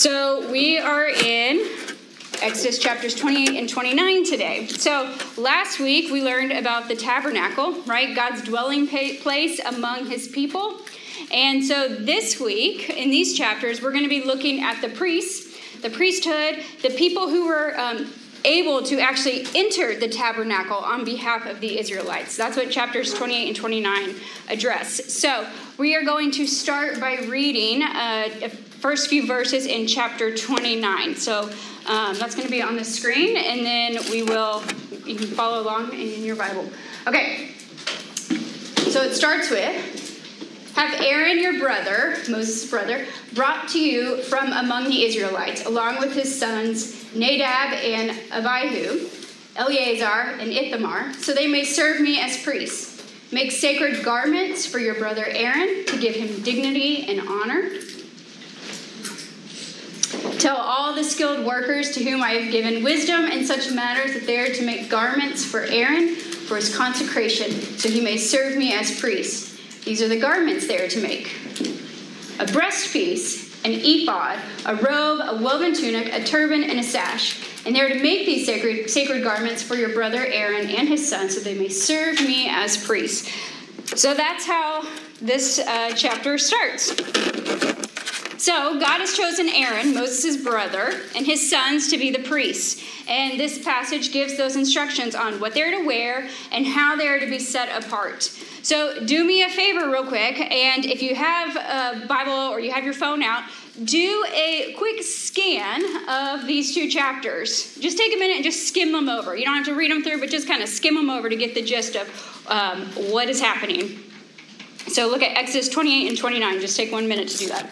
So we are in Exodus chapters 28 and 29 today. So last week we learned about the tabernacle, right? God's dwelling place among his people. And so this week, in these chapters, we're going to be looking at the priests, the priesthood, the people who were um, able to actually enter the tabernacle on behalf of the Israelites. That's what chapters 28 and 29 address. So we are going to start by reading uh, first few verses in chapter 29. So um, that's going to be on the screen, and then we will, you can follow along in your Bible. Okay, so it starts with Have Aaron your brother, Moses' brother, brought to you from among the Israelites, along with his sons Nadab and Abihu, Eleazar and Ithamar, so they may serve me as priests. Make sacred garments for your brother Aaron to give him dignity and honor. Tell all the skilled workers to whom I have given wisdom in such matters that they are to make garments for Aaron for his consecration, so he may serve me as priest. These are the garments they are to make a breastpiece, an ephod, a robe, a woven tunic, a turban, and a sash. And they are to make these sacred, sacred garments for your brother Aaron and his son, so they may serve me as priests. So that's how this uh, chapter starts. So God has chosen Aaron, Moses' brother, and his sons to be the priests. And this passage gives those instructions on what they're to wear and how they're to be set apart. So do me a favor, real quick, and if you have a Bible or you have your phone out, do a quick scan of these two chapters. Just take a minute and just skim them over. You don't have to read them through, but just kind of skim them over to get the gist of um, what is happening. So look at Exodus 28 and 29. Just take one minute to do that.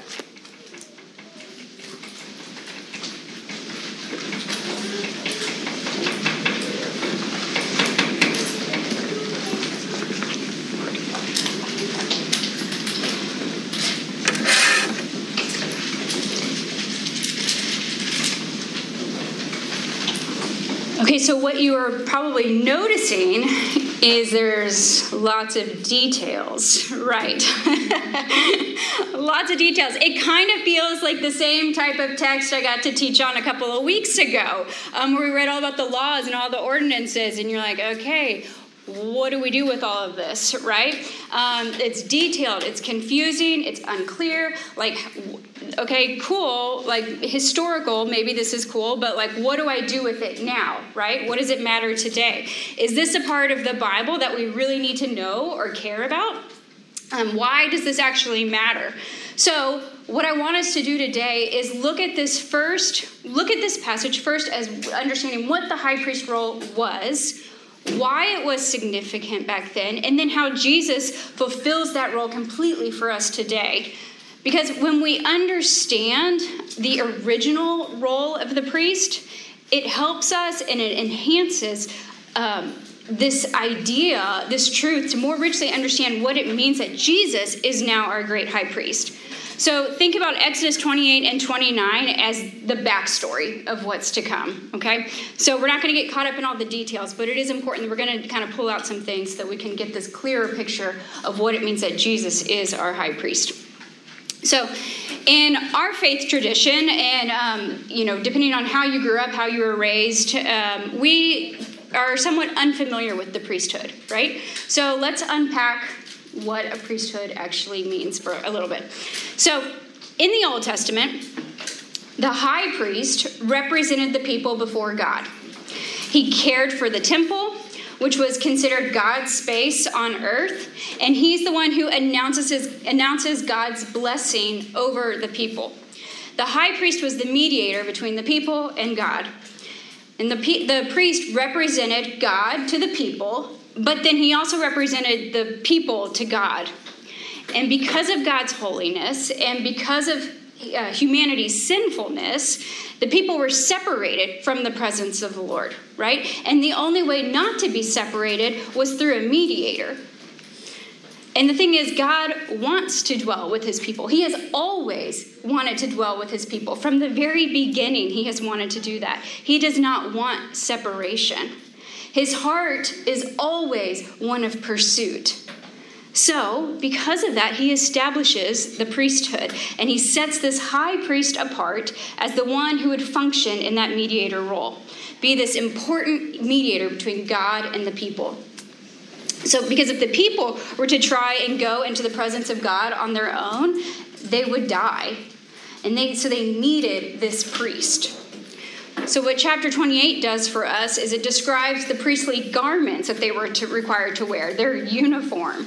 Okay, so what you noticing is there's lots of details, right? lots of details. It kind of feels like the same type of text I got to teach on a couple of weeks ago, um, where we read all about the laws and all the ordinances, and you're like, okay, what do we do with all of this, right? Um, it's detailed, it's confusing, it's unclear. Like, okay, cool, like historical, maybe this is cool, but like, what do I do with it now, right? What does it matter today? Is this a part of the Bible that we really need to know or care about? Um, why does this actually matter? So, what I want us to do today is look at this first, look at this passage first as understanding what the high priest role was why it was significant back then, and then how Jesus fulfills that role completely for us today. Because when we understand the original role of the priest, it helps us and it enhances um, this idea, this truth, to more richly understand what it means that Jesus is now our great high priest. So think about Exodus 28 and 29 as the backstory of what's to come, okay? So we're not going to get caught up in all the details, but it is important that we're going to kind of pull out some things so that we can get this clearer picture of what it means that Jesus is our high priest. So, in our faith tradition, and um, you know, depending on how you grew up, how you were raised, um, we are somewhat unfamiliar with the priesthood, right? So let's unpack what a priesthood actually means for a little bit. So, in the Old Testament, the high priest represented the people before God. He cared for the temple, which was considered God's space on earth, and he's the one who announces, his, announces God's blessing over the people. The high priest was the mediator between the people and God. And the, the priest represented God to the people but then he also represented the people to God. And because of God's holiness and because of uh, humanity's sinfulness, the people were separated from the presence of the Lord, right? And the only way not to be separated was through a mediator. And the thing is, God wants to dwell with his people. He has always wanted to dwell with his people. From the very beginning, he has wanted to do that. He does not want separation. His heart is always one of pursuit. So, because of that, he establishes the priesthood and he sets this high priest apart as the one who would function in that mediator role, be this important mediator between God and the people. So, because if the people were to try and go into the presence of God on their own, they would die. And they, so they needed this priest. So, what chapter 28 does for us is it describes the priestly garments that they were to, required to wear, their uniform.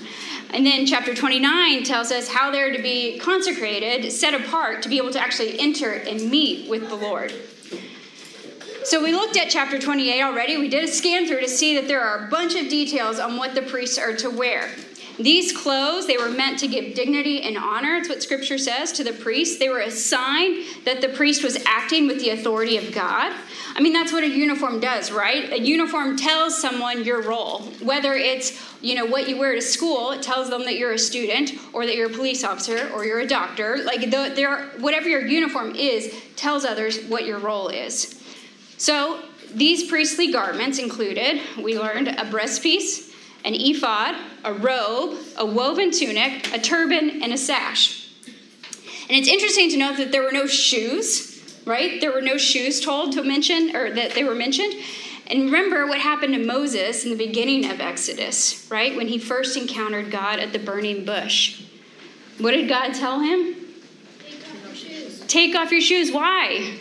And then chapter 29 tells us how they're to be consecrated, set apart to be able to actually enter and meet with the Lord. So we looked at chapter 28 already. We did a scan through to see that there are a bunch of details on what the priests are to wear. These clothes, they were meant to give dignity and honor. It's what scripture says to the priest. They were a sign that the priest was acting with the authority of God. I mean, that's what a uniform does, right? A uniform tells someone your role. Whether it's, you know, what you wear to school, it tells them that you're a student or that you're a police officer or you're a doctor. Like, the, whatever your uniform is, tells others what your role is. So, these priestly garments included, we learned, a breastpiece, an ephod, a robe, a woven tunic, a turban, and a sash. And it's interesting to note that there were no shoes right? There were no shoes told to mention, or that they were mentioned. And remember what happened to Moses in the beginning of Exodus, right? When he first encountered God at the burning bush. What did God tell him? Take off your shoes. Take off your shoes. Why?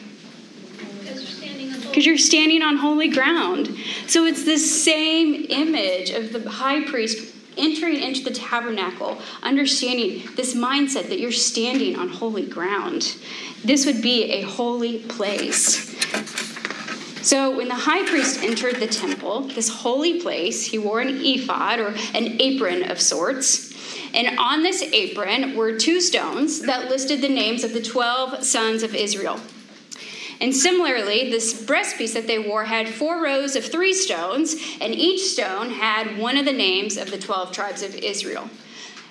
Because you're standing on holy ground. So it's the same image of the high priest entering into the tabernacle, understanding this mindset that you're standing on holy ground. This would be a holy place. So, when the high priest entered the temple, this holy place, he wore an ephod or an apron of sorts. And on this apron were two stones that listed the names of the 12 sons of Israel. And similarly, this breastpiece that they wore had four rows of three stones, and each stone had one of the names of the 12 tribes of Israel.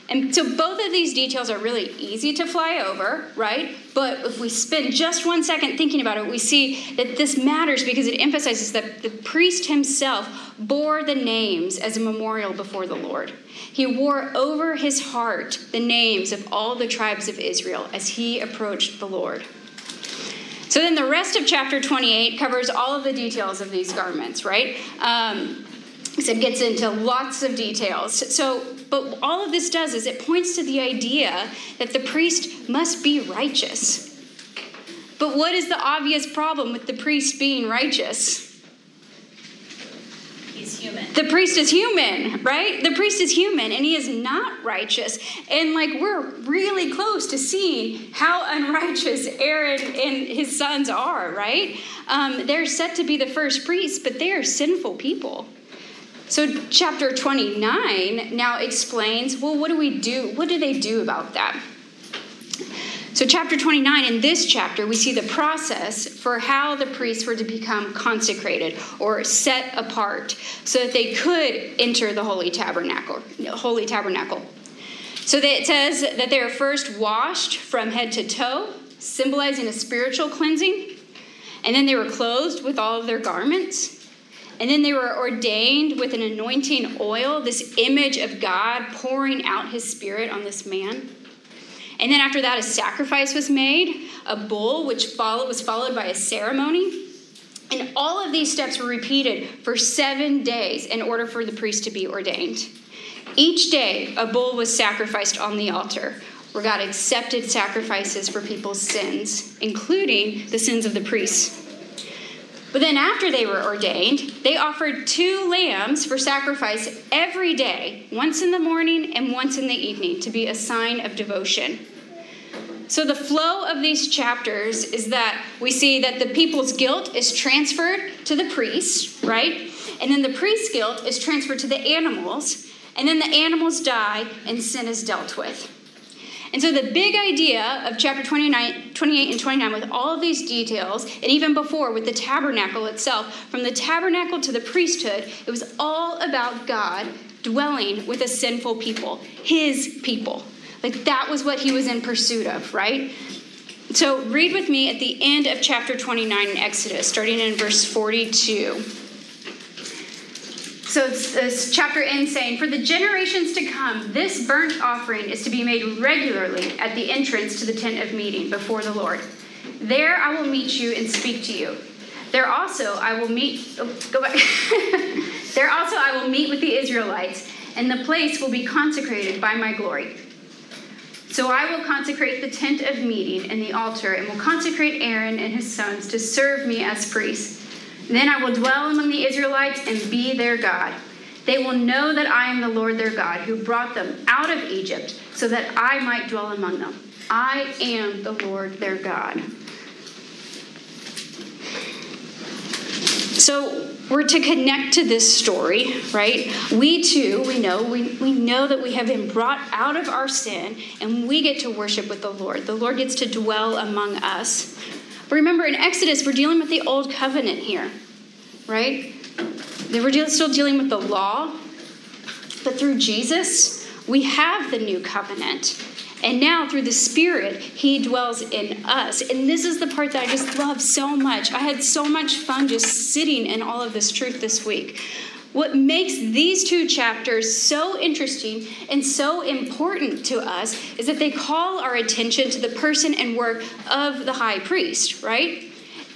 And so both of these details are really easy to fly over, right? But if we spend just one second thinking about it, we see that this matters because it emphasizes that the priest himself bore the names as a memorial before the Lord. He wore over his heart the names of all the tribes of Israel as he approached the Lord. So then the rest of chapter 28 covers all of the details of these garments, right? Um, so it gets into lots of details. So, but all of this does is it points to the idea that the priest must be righteous. But what is the obvious problem with the priest being righteous? Human. The priest is human, right? The priest is human and he is not righteous. And like we're really close to seeing how unrighteous Aaron and his sons are, right? Um, they're set to be the first priests, but they are sinful people. So, chapter 29 now explains well, what do we do? What do they do about that? So, chapter 29, in this chapter, we see the process for how the priests were to become consecrated or set apart so that they could enter the holy tabernacle. Holy tabernacle. So, that it says that they are first washed from head to toe, symbolizing a spiritual cleansing. And then they were clothed with all of their garments. And then they were ordained with an anointing oil, this image of God pouring out his spirit on this man. And then after that, a sacrifice was made, a bull, which was followed by a ceremony. And all of these steps were repeated for seven days in order for the priest to be ordained. Each day, a bull was sacrificed on the altar, where God accepted sacrifices for people's sins, including the sins of the priests. But then, after they were ordained, they offered two lambs for sacrifice every day, once in the morning and once in the evening, to be a sign of devotion. So, the flow of these chapters is that we see that the people's guilt is transferred to the priests, right? And then the priest's guilt is transferred to the animals, and then the animals die and sin is dealt with. And so, the big idea of chapter 29, 28 and 29, with all of these details, and even before with the tabernacle itself, from the tabernacle to the priesthood, it was all about God dwelling with a sinful people, his people. Like that was what he was in pursuit of, right? So, read with me at the end of chapter 29 in Exodus, starting in verse 42. So this chapter ends saying, For the generations to come, this burnt offering is to be made regularly at the entrance to the tent of meeting before the Lord. There I will meet you and speak to you. There also I will meet, oh, go back. there also I will meet with the Israelites, and the place will be consecrated by my glory. So I will consecrate the tent of meeting and the altar, and will consecrate Aaron and his sons to serve me as priests. Then I will dwell among the Israelites and be their God. They will know that I am the Lord their God, who brought them out of Egypt, so that I might dwell among them. I am the Lord their God. So we're to connect to this story, right? We too, we know, we, we know that we have been brought out of our sin and we get to worship with the Lord. The Lord gets to dwell among us. But remember, in Exodus, we're dealing with the old covenant here, right? They were still dealing with the law, but through Jesus, we have the new covenant. And now, through the Spirit, He dwells in us. And this is the part that I just love so much. I had so much fun just sitting in all of this truth this week. What makes these two chapters so interesting and so important to us is that they call our attention to the person and work of the high priest, right?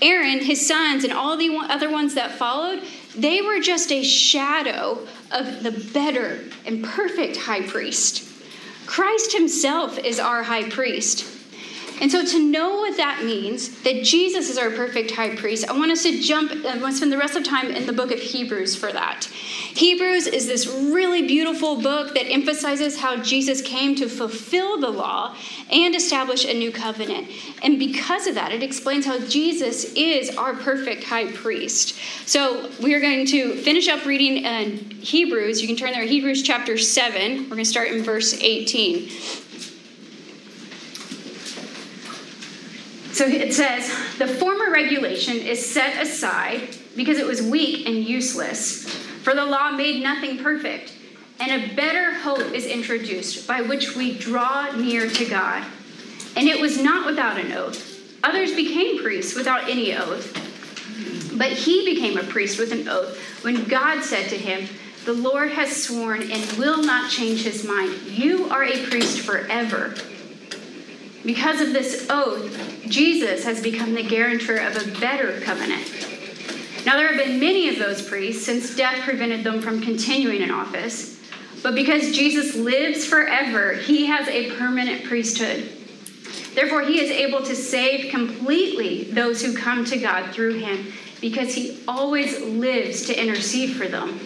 Aaron, his sons, and all the other ones that followed, they were just a shadow of the better and perfect high priest. Christ himself is our high priest. And so, to know what that means, that Jesus is our perfect high priest, I want us to jump, I want to spend the rest of time in the book of Hebrews for that. Hebrews is this really beautiful book that emphasizes how Jesus came to fulfill the law and establish a new covenant. And because of that, it explains how Jesus is our perfect high priest. So, we are going to finish up reading in Hebrews. You can turn there, Hebrews chapter 7. We're going to start in verse 18. So it says, the former regulation is set aside because it was weak and useless, for the law made nothing perfect, and a better hope is introduced by which we draw near to God. And it was not without an oath. Others became priests without any oath. But he became a priest with an oath when God said to him, The Lord has sworn and will not change his mind. You are a priest forever because of this oath, Jesus has become the guarantor of a better covenant. Now, there have been many of those priests since death prevented them from continuing in office, but because Jesus lives forever, he has a permanent priesthood. Therefore, he is able to save completely those who come to God through him because he always lives to intercede for them.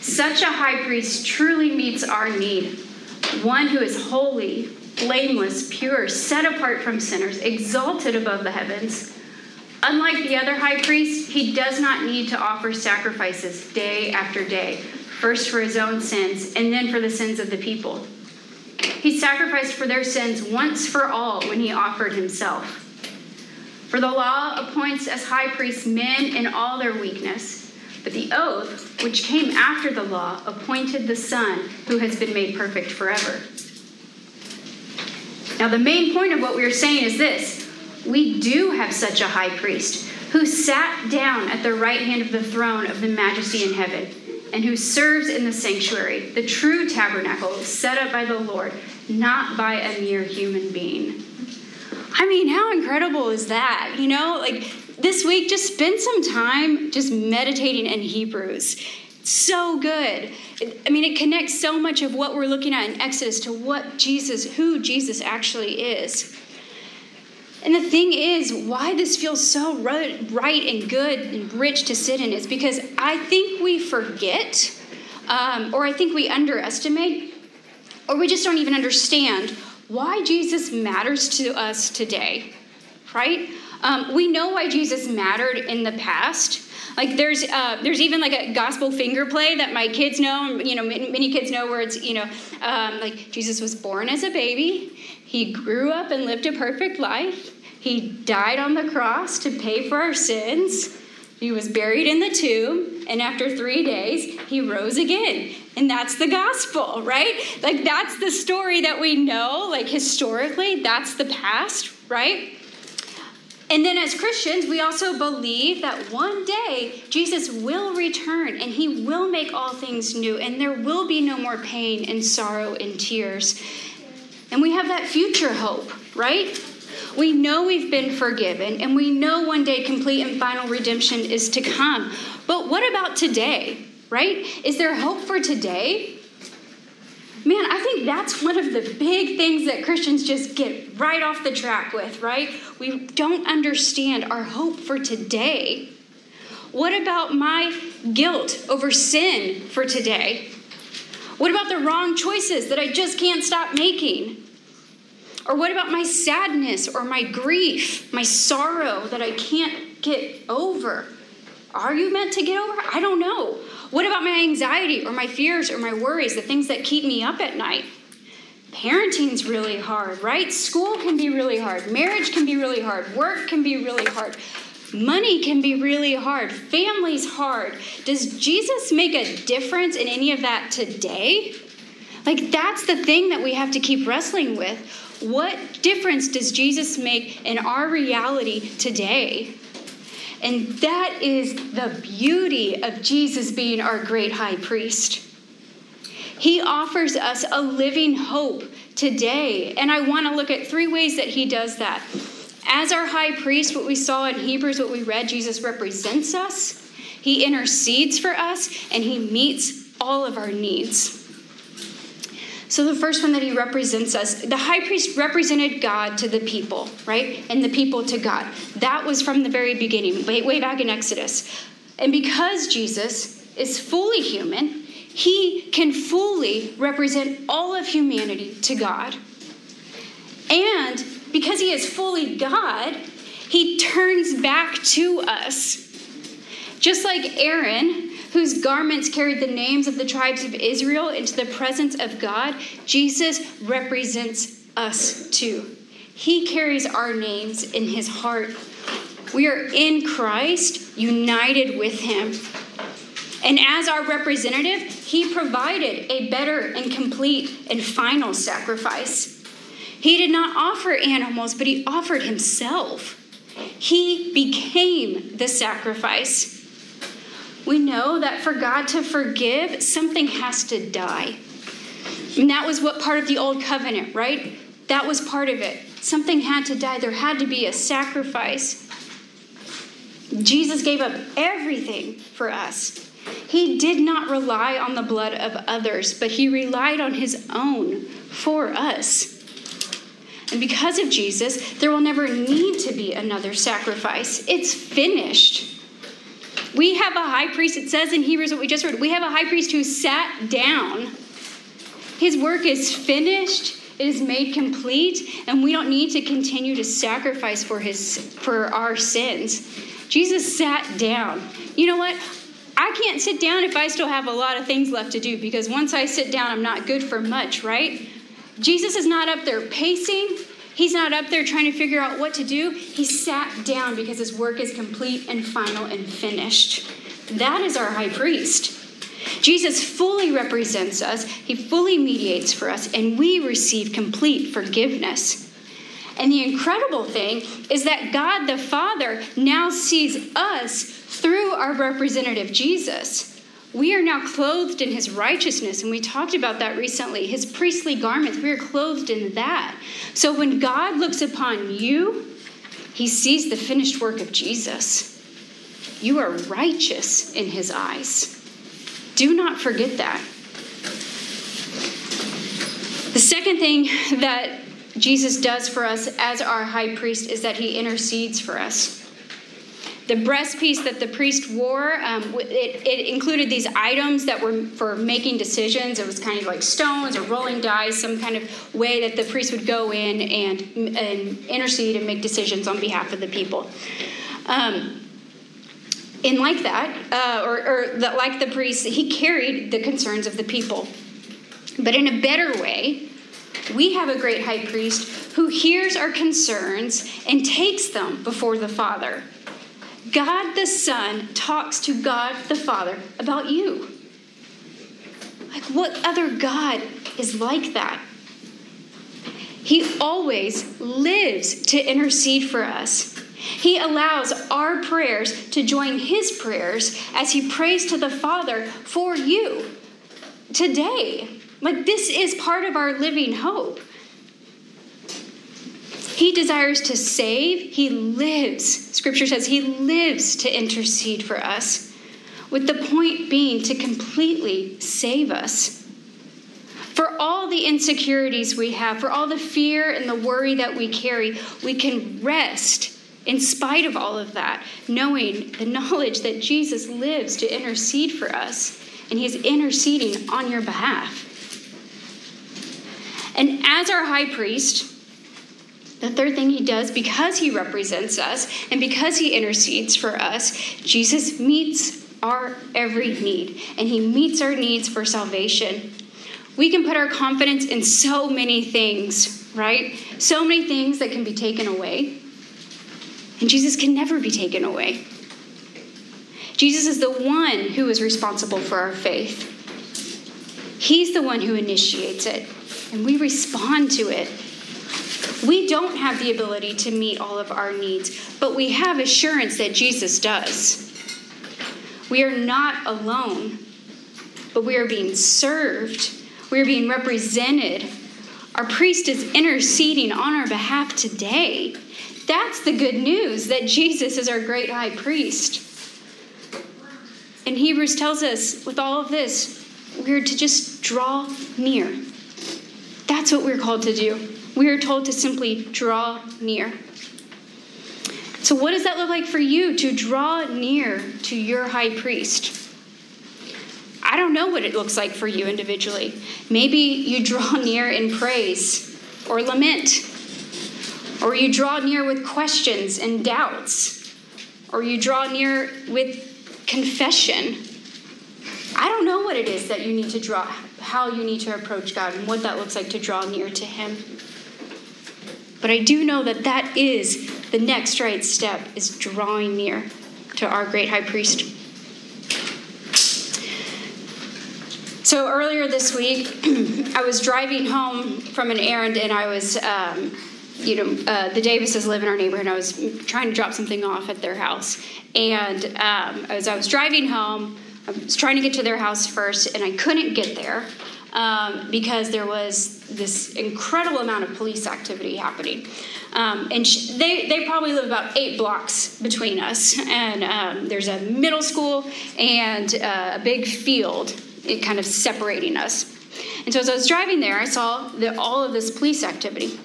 Such a high priest truly meets our need one who is holy, blameless, pure, set apart from sinners, exalted above the heavens. Unlike the other high priest, he does not need to offer sacrifices day after day, first for his own sins and then for the sins of the people. He sacrificed for their sins once for all when he offered himself. For the law appoints as high priests men in all their weakness, but the oath, which came after the law, appointed the Son who has been made perfect forever. Now, the main point of what we are saying is this we do have such a high priest who sat down at the right hand of the throne of the majesty in heaven and who serves in the sanctuary, the true tabernacle set up by the Lord, not by a mere human being. I mean, how incredible is that? You know, like this week, just spend some time just meditating in Hebrews so good. I mean, it connects so much of what we're looking at in Exodus to what Jesus, who Jesus actually is. And the thing is, why this feels so right and good and rich to sit in is because I think we forget, um, or I think we underestimate, or we just don't even understand why Jesus matters to us today, right? Um, we know why Jesus mattered in the past. Like there's uh, there's even like a gospel finger play that my kids know. You know, many kids know where it's you know um, like Jesus was born as a baby, he grew up and lived a perfect life. He died on the cross to pay for our sins. He was buried in the tomb, and after three days, he rose again. And that's the gospel, right? Like, that's the story that we know, like, historically, that's the past, right? And then, as Christians, we also believe that one day Jesus will return and he will make all things new, and there will be no more pain and sorrow and tears. And we have that future hope, right? We know we've been forgiven, and we know one day complete and final redemption is to come. But what about today, right? Is there hope for today? Man, I think that's one of the big things that Christians just get right off the track with, right? We don't understand our hope for today. What about my guilt over sin for today? What about the wrong choices that I just can't stop making? Or what about my sadness or my grief, my sorrow that I can't get over? Are you meant to get over? I don't know. What about my anxiety or my fears or my worries, the things that keep me up at night? Parenting's really hard, right? School can be really hard. Marriage can be really hard. Work can be really hard. Money can be really hard. Family's hard. Does Jesus make a difference in any of that today? Like, that's the thing that we have to keep wrestling with. What difference does Jesus make in our reality today? And that is the beauty of Jesus being our great high priest. He offers us a living hope today. And I want to look at three ways that he does that. As our high priest, what we saw in Hebrews, what we read, Jesus represents us, he intercedes for us, and he meets all of our needs. So, the first one that he represents us, the high priest represented God to the people, right? And the people to God. That was from the very beginning, way, way back in Exodus. And because Jesus is fully human, he can fully represent all of humanity to God. And because he is fully God, he turns back to us. Just like Aaron whose garments carried the names of the tribes of Israel into the presence of God, Jesus represents us too. He carries our names in his heart. We are in Christ, united with him. And as our representative, he provided a better and complete and final sacrifice. He did not offer animals, but he offered himself. He became the sacrifice we know that for God to forgive, something has to die. And that was what part of the old covenant, right? That was part of it. Something had to die. There had to be a sacrifice. Jesus gave up everything for us. He did not rely on the blood of others, but he relied on his own for us. And because of Jesus, there will never need to be another sacrifice. It's finished. We have a high priest, it says in Hebrews what we just read, we have a high priest who sat down. His work is finished, it is made complete, and we don't need to continue to sacrifice for his for our sins. Jesus sat down. You know what? I can't sit down if I still have a lot of things left to do because once I sit down, I'm not good for much, right? Jesus is not up there pacing. He's not up there trying to figure out what to do. He sat down because his work is complete and final and finished. That is our high priest. Jesus fully represents us, he fully mediates for us, and we receive complete forgiveness. And the incredible thing is that God the Father now sees us through our representative Jesus. We are now clothed in his righteousness, and we talked about that recently. His priestly garments, we are clothed in that. So when God looks upon you, he sees the finished work of Jesus. You are righteous in his eyes. Do not forget that. The second thing that Jesus does for us as our high priest is that he intercedes for us. The breastpiece that the priest wore, um, it, it, included these items that were for making decisions. It was kind of like stones or rolling dice, some kind of way that the priest would go in and, and intercede and make decisions on behalf of the people. Um, and like that, uh, or, or the, like the priest, he carried the concerns of the people. But in a better way, we have a great high priest who hears our concerns and takes them before the Father. God the Son talks to God the Father about you. Like, what other God is like that? He always lives to intercede for us. He allows our prayers to join his prayers as he prays to the Father for you today. Like, this is part of our living hope. He desires to save, he lives. Scripture says he lives to intercede for us, with the point being to completely save us. For all the insecurities we have, for all the fear and the worry that we carry, we can rest in spite of all of that, knowing the knowledge that Jesus lives to intercede for us, and He's interceding on your behalf. And as our high priest, the third thing he does, because he represents us and because he intercedes for us, Jesus meets our every need, and he meets our needs for salvation. We can put our confidence in so many things, right? So many things that can be taken away. And Jesus can never be taken away. Jesus is the one who is responsible for our faith. He's the one who initiates it, and we respond to it. We don't have the ability to meet all of our needs, but we have assurance that Jesus does. We are not alone, but we are being served, we are being represented. Our priest is interceding on our behalf today. That's the good news that Jesus is our great high priest. And Hebrews tells us with all of this, we're to just draw near. That's what we're called to do. We are told to simply draw near. So, what does that look like for you to draw near to your high priest? I don't know what it looks like for you individually. Maybe you draw near in praise or lament or you draw near with questions and doubts, or you draw near with confession. I don't know what it is that you need to draw, how you need to approach God, and what that looks like to draw near to Him. But I do know that that is the next right step is drawing near to our great high priest. So earlier this week, I was driving home from an errand and I was um, you know, uh, the Davises live in our neighborhood. I was trying to drop something off at their house, and um, as I was driving home, I was trying to get to their house first, and I couldn't get there um, because there was this incredible amount of police activity happening. Um, and sh- they, they probably live about eight blocks between us. And um, there's a middle school and uh, a big field it kind of separating us. And so as I was driving there, I saw the, all of this police activity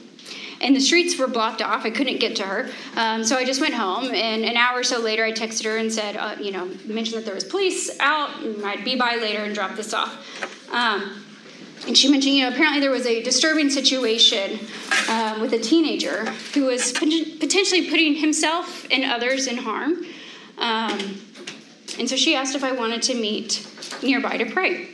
and the streets were blocked off. I couldn't get to her. Um, so I just went home. And an hour or so later, I texted her and said, uh, you know, mentioned that there was police out and I'd be by later and drop this off. Um, and she mentioned, you know, apparently there was a disturbing situation um, with a teenager who was potentially putting himself and others in harm. Um, and so she asked if I wanted to meet nearby to pray.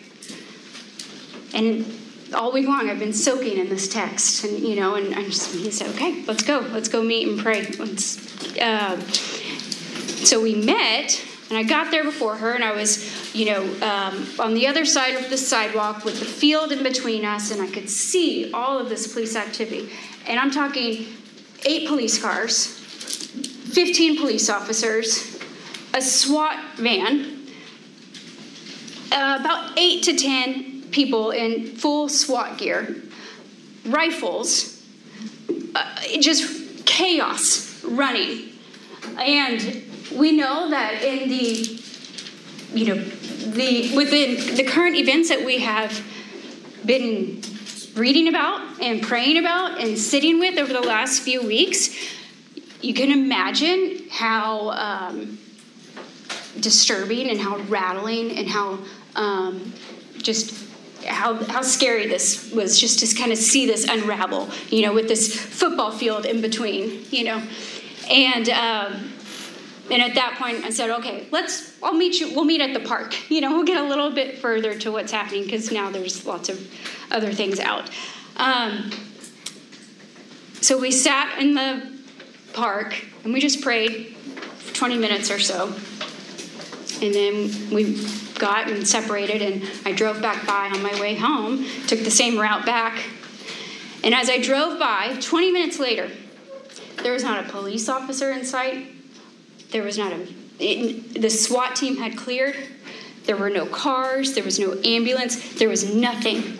And all week long I've been soaking in this text, and you know, and I just he said, "Okay, let's go, let's go meet and pray." Uh, so we met, and I got there before her, and I was, you know, um, on the other side of the sidewalk with the field in between us, and I could see all of this police activity, and I'm talking eight police cars, 15 police officers, a SWAT van, uh, about eight to ten people in full SWAT gear, rifles, uh, just chaos running. And we know that in the, you know, the within the current events that we have been reading about and praying about and sitting with over the last few weeks, you can imagine how um, disturbing and how rattling and how um, just how, how scary this was just to kind of see this unravel, you know, with this football field in between, you know. And, um, and at that point, I said, okay, let's, I'll meet you, we'll meet at the park. You know, we'll get a little bit further to what's happening because now there's lots of other things out. Um, so we sat in the park and we just prayed for 20 minutes or so. And then we got and separated, and I drove back by on my way home, took the same route back. And as I drove by, 20 minutes later, There was not a police officer in sight. There was not a. It, the SWAT team had cleared. There were no cars. There was no ambulance. There was nothing.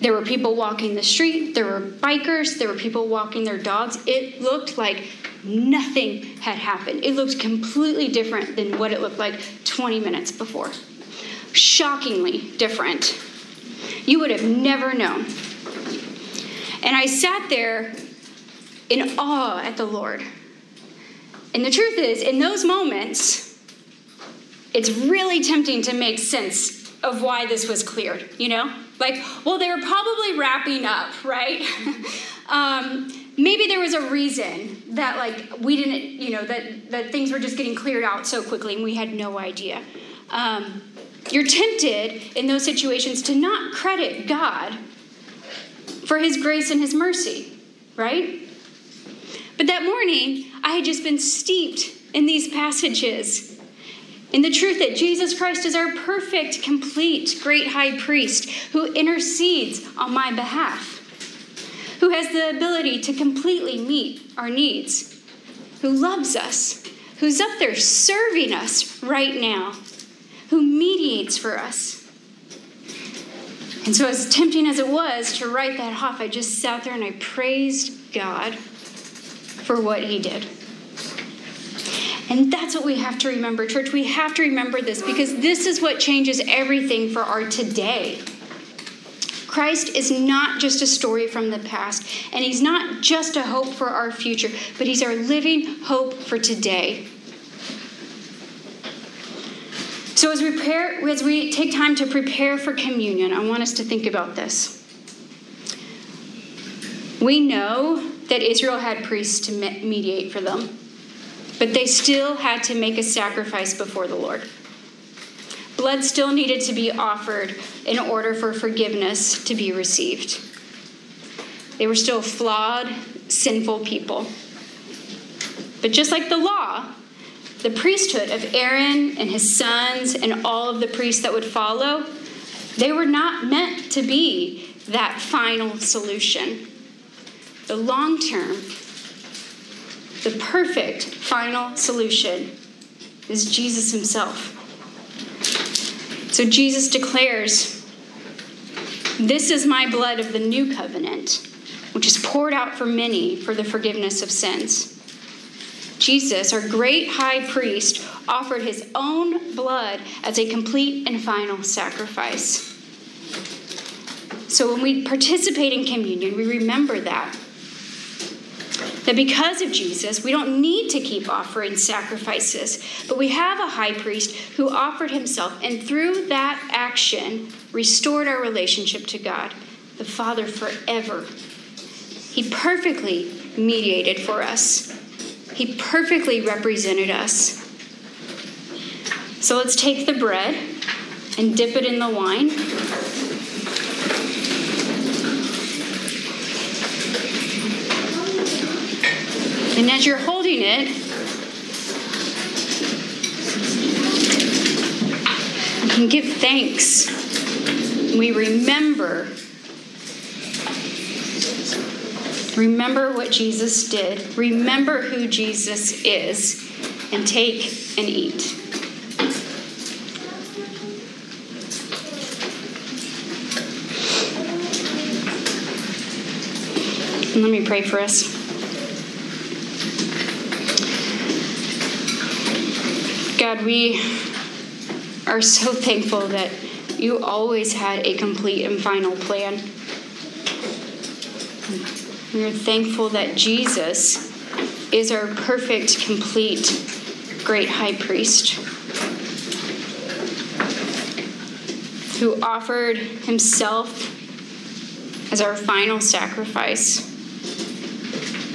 There were people walking the street. There were bikers. There were people walking their dogs. It looked like nothing had happened. It looked completely different than what it looked like 20 minutes before. Shockingly different. You would have never known. And I sat there in awe at the Lord. And the truth is, in those moments, it's really tempting to make sense of why this was cleared, you know? Like, well, they were probably wrapping up, right? um, maybe there was a reason that, like, we didn't, you know, that, that things were just getting cleared out so quickly and we had no idea. Um, you're tempted in those situations to not credit God for his grace and his mercy, right? But that morning, I had just been steeped in these passages. In the truth that Jesus Christ is our perfect, complete, great high priest who intercedes on my behalf, who has the ability to completely meet our needs, who loves us, who's up there serving us right now, who mediates for us. And so, as tempting as it was to write that off, I just sat there and I praised God for what He did. And that's what we have to remember, church. We have to remember this because this is what changes everything for our today. Christ is not just a story from the past, and He's not just a hope for our future, but He's our living hope for today. So as we prepare, as we take time to prepare for communion, I want us to think about this. We know that Israel had priests to mediate for them, but they still had to make a sacrifice before the Lord. Blood still needed to be offered in order for forgiveness to be received. They were still flawed, sinful people. But just like the law, the priesthood of Aaron and his sons and all of the priests that would follow, they were not meant to be that final solution. The long term, the perfect final solution is Jesus himself. So Jesus declares, This is my blood of the new covenant, which is poured out for many for the forgiveness of sins. Jesus, our great high priest, offered his own blood as a complete and final sacrifice. So when we participate in communion, we remember that. That because of Jesus, we don't need to keep offering sacrifices, but we have a high priest who offered himself and through that action restored our relationship to God, the Father, forever. He perfectly mediated for us. He perfectly represented us. So let's take the bread and dip it in the wine. And as you're holding it, you can give thanks. We remember Remember what Jesus did. Remember who Jesus is. And take and eat. Let me pray for us. God, we are so thankful that you always had a complete and final plan. We are thankful that Jesus is our perfect, complete, great high priest who offered himself as our final sacrifice,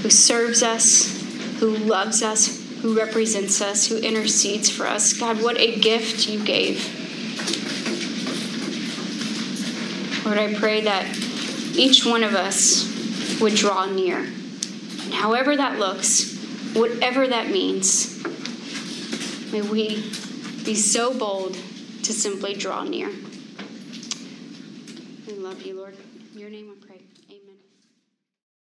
who serves us, who loves us, who represents us, who intercedes for us. God, what a gift you gave. Lord, I pray that each one of us would draw near. And however that looks, whatever that means, may we be so bold to simply draw near. We love you, Lord. In your name.